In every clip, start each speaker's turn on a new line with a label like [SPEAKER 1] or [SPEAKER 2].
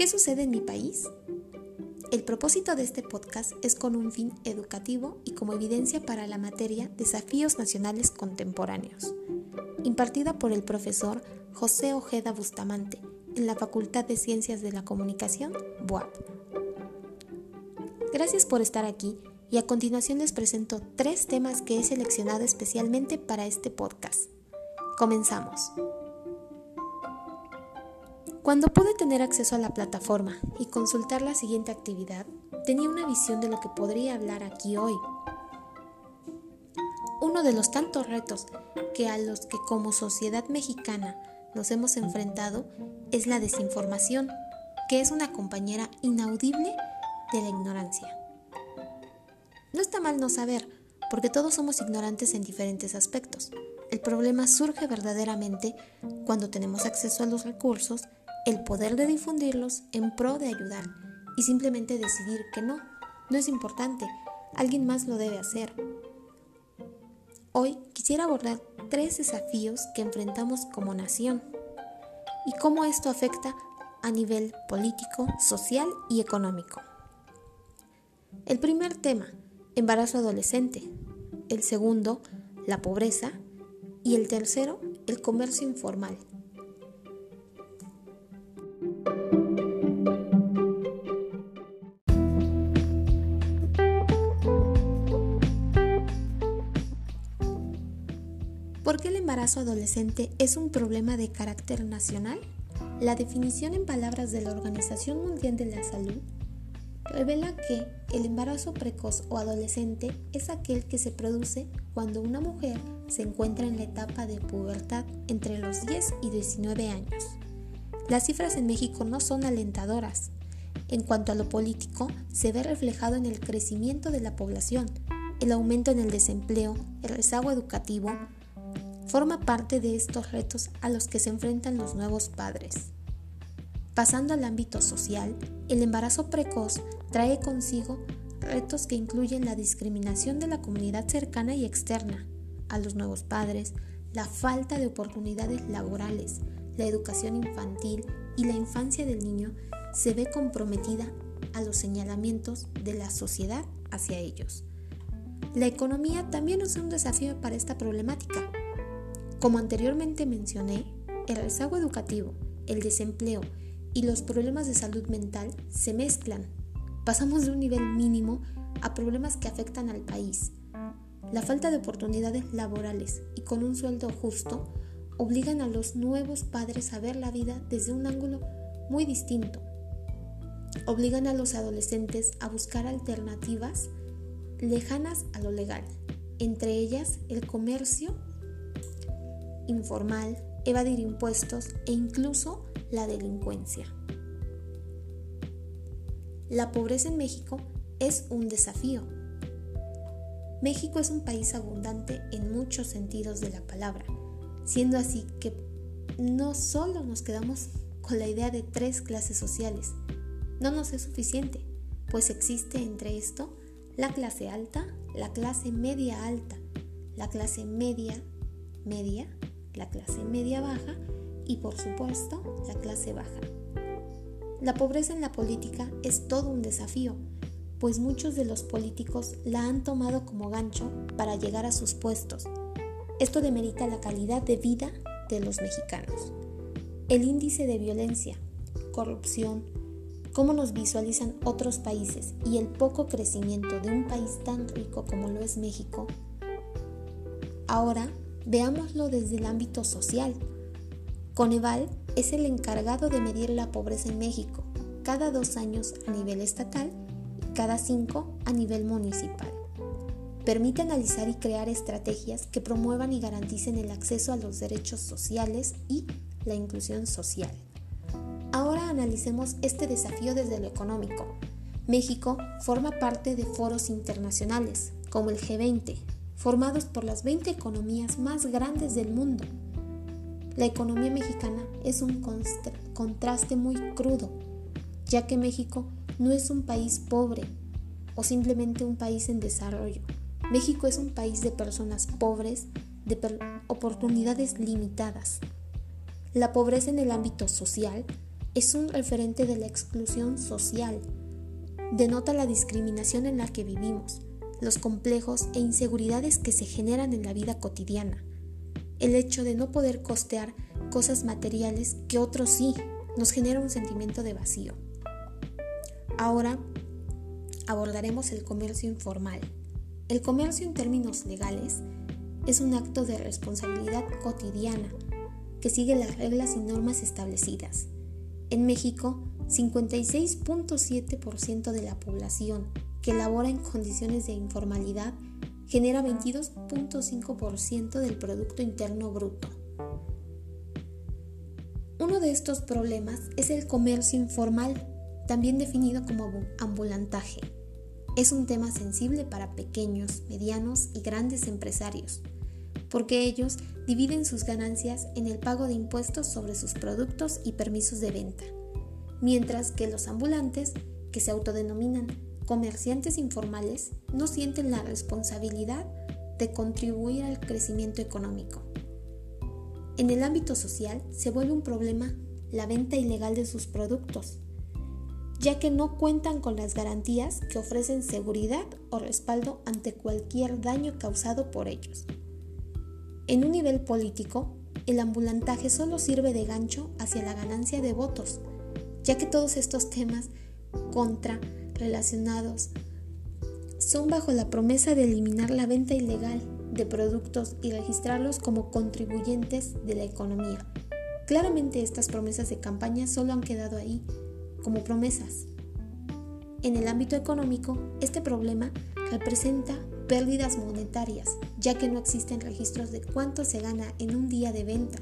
[SPEAKER 1] ¿Qué sucede en mi país? El propósito de este podcast es con un fin educativo y como evidencia para la materia Desafíos Nacionales Contemporáneos, impartida por el profesor José Ojeda Bustamante en la Facultad de Ciencias de la Comunicación, BUAP. Gracias por estar aquí y a continuación les presento tres temas que he seleccionado especialmente para este podcast. Comenzamos. Cuando pude tener acceso a la plataforma y consultar la siguiente actividad, tenía una visión de lo que podría hablar aquí hoy. Uno de los tantos retos que a los que como sociedad mexicana nos hemos enfrentado es la desinformación, que es una compañera inaudible de la ignorancia. No está mal no saber, porque todos somos ignorantes en diferentes aspectos. El problema surge verdaderamente cuando tenemos acceso a los recursos, el poder de difundirlos en pro de ayudar y simplemente decidir que no, no es importante, alguien más lo debe hacer. Hoy quisiera abordar tres desafíos que enfrentamos como nación y cómo esto afecta a nivel político, social y económico. El primer tema, embarazo adolescente. El segundo, la pobreza. Y el tercero, el comercio informal. Embarazo adolescente es un problema de carácter nacional? La definición en palabras de la Organización Mundial de la Salud revela que el embarazo precoz o adolescente es aquel que se produce cuando una mujer se encuentra en la etapa de pubertad entre los 10 y 19 años. Las cifras en México no son alentadoras. En cuanto a lo político, se ve reflejado en el crecimiento de la población, el aumento en el desempleo, el rezago educativo, forma parte de estos retos a los que se enfrentan los nuevos padres. Pasando al ámbito social, el embarazo precoz trae consigo retos que incluyen la discriminación de la comunidad cercana y externa, a los nuevos padres, la falta de oportunidades laborales, la educación infantil y la infancia del niño se ve comprometida a los señalamientos de la sociedad hacia ellos. La economía también es un desafío para esta problemática. Como anteriormente mencioné, el rezago educativo, el desempleo y los problemas de salud mental se mezclan. Pasamos de un nivel mínimo a problemas que afectan al país. La falta de oportunidades laborales y con un sueldo justo obligan a los nuevos padres a ver la vida desde un ángulo muy distinto. Obligan a los adolescentes a buscar alternativas lejanas a lo legal, entre ellas el comercio informal, evadir impuestos e incluso la delincuencia. La pobreza en México es un desafío. México es un país abundante en muchos sentidos de la palabra, siendo así que no solo nos quedamos con la idea de tres clases sociales, no nos es suficiente, pues existe entre esto la clase alta, la clase media alta, la clase media media, la clase media baja y por supuesto la clase baja. La pobreza en la política es todo un desafío, pues muchos de los políticos la han tomado como gancho para llegar a sus puestos. Esto demerita la calidad de vida de los mexicanos. El índice de violencia, corrupción, cómo nos visualizan otros países y el poco crecimiento de un país tan rico como lo es México. Ahora veámoslo desde el ámbito social. Coneval es el encargado de medir la pobreza en México cada dos años a nivel estatal y cada cinco a nivel municipal. Permite analizar y crear estrategias que promuevan y garanticen el acceso a los derechos sociales y la inclusión social. Ahora analicemos este desafío desde lo económico. México forma parte de foros internacionales, como el G20, formados por las 20 economías más grandes del mundo, la economía mexicana es un contraste muy crudo, ya que México no es un país pobre o simplemente un país en desarrollo. México es un país de personas pobres, de oportunidades limitadas. La pobreza en el ámbito social es un referente de la exclusión social. Denota la discriminación en la que vivimos, los complejos e inseguridades que se generan en la vida cotidiana. El hecho de no poder costear cosas materiales que otros sí nos genera un sentimiento de vacío. Ahora abordaremos el comercio informal. El comercio en términos legales es un acto de responsabilidad cotidiana que sigue las reglas y normas establecidas. En México, 56.7% de la población que labora en condiciones de informalidad genera 22.5% del Producto Interno Bruto. Uno de estos problemas es el comercio informal, también definido como ambulantaje. Es un tema sensible para pequeños, medianos y grandes empresarios, porque ellos dividen sus ganancias en el pago de impuestos sobre sus productos y permisos de venta, mientras que los ambulantes, que se autodenominan comerciantes informales, no sienten la responsabilidad de contribuir al crecimiento económico. En el ámbito social se vuelve un problema la venta ilegal de sus productos, ya que no cuentan con las garantías que ofrecen seguridad o respaldo ante cualquier daño causado por ellos. En un nivel político, el ambulantaje solo sirve de gancho hacia la ganancia de votos, ya que todos estos temas contra relacionados son bajo la promesa de eliminar la venta ilegal de productos y registrarlos como contribuyentes de la economía. Claramente estas promesas de campaña solo han quedado ahí, como promesas. En el ámbito económico, este problema representa pérdidas monetarias, ya que no existen registros de cuánto se gana en un día de venta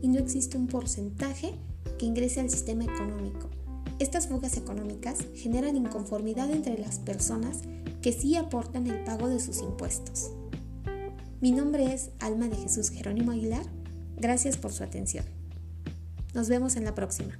[SPEAKER 1] y no existe un porcentaje que ingrese al sistema económico. Estas fugas económicas generan inconformidad entre las personas que sí aportan el pago de sus impuestos. Mi nombre es Alma de Jesús Jerónimo Aguilar. Gracias por su atención. Nos vemos en la próxima.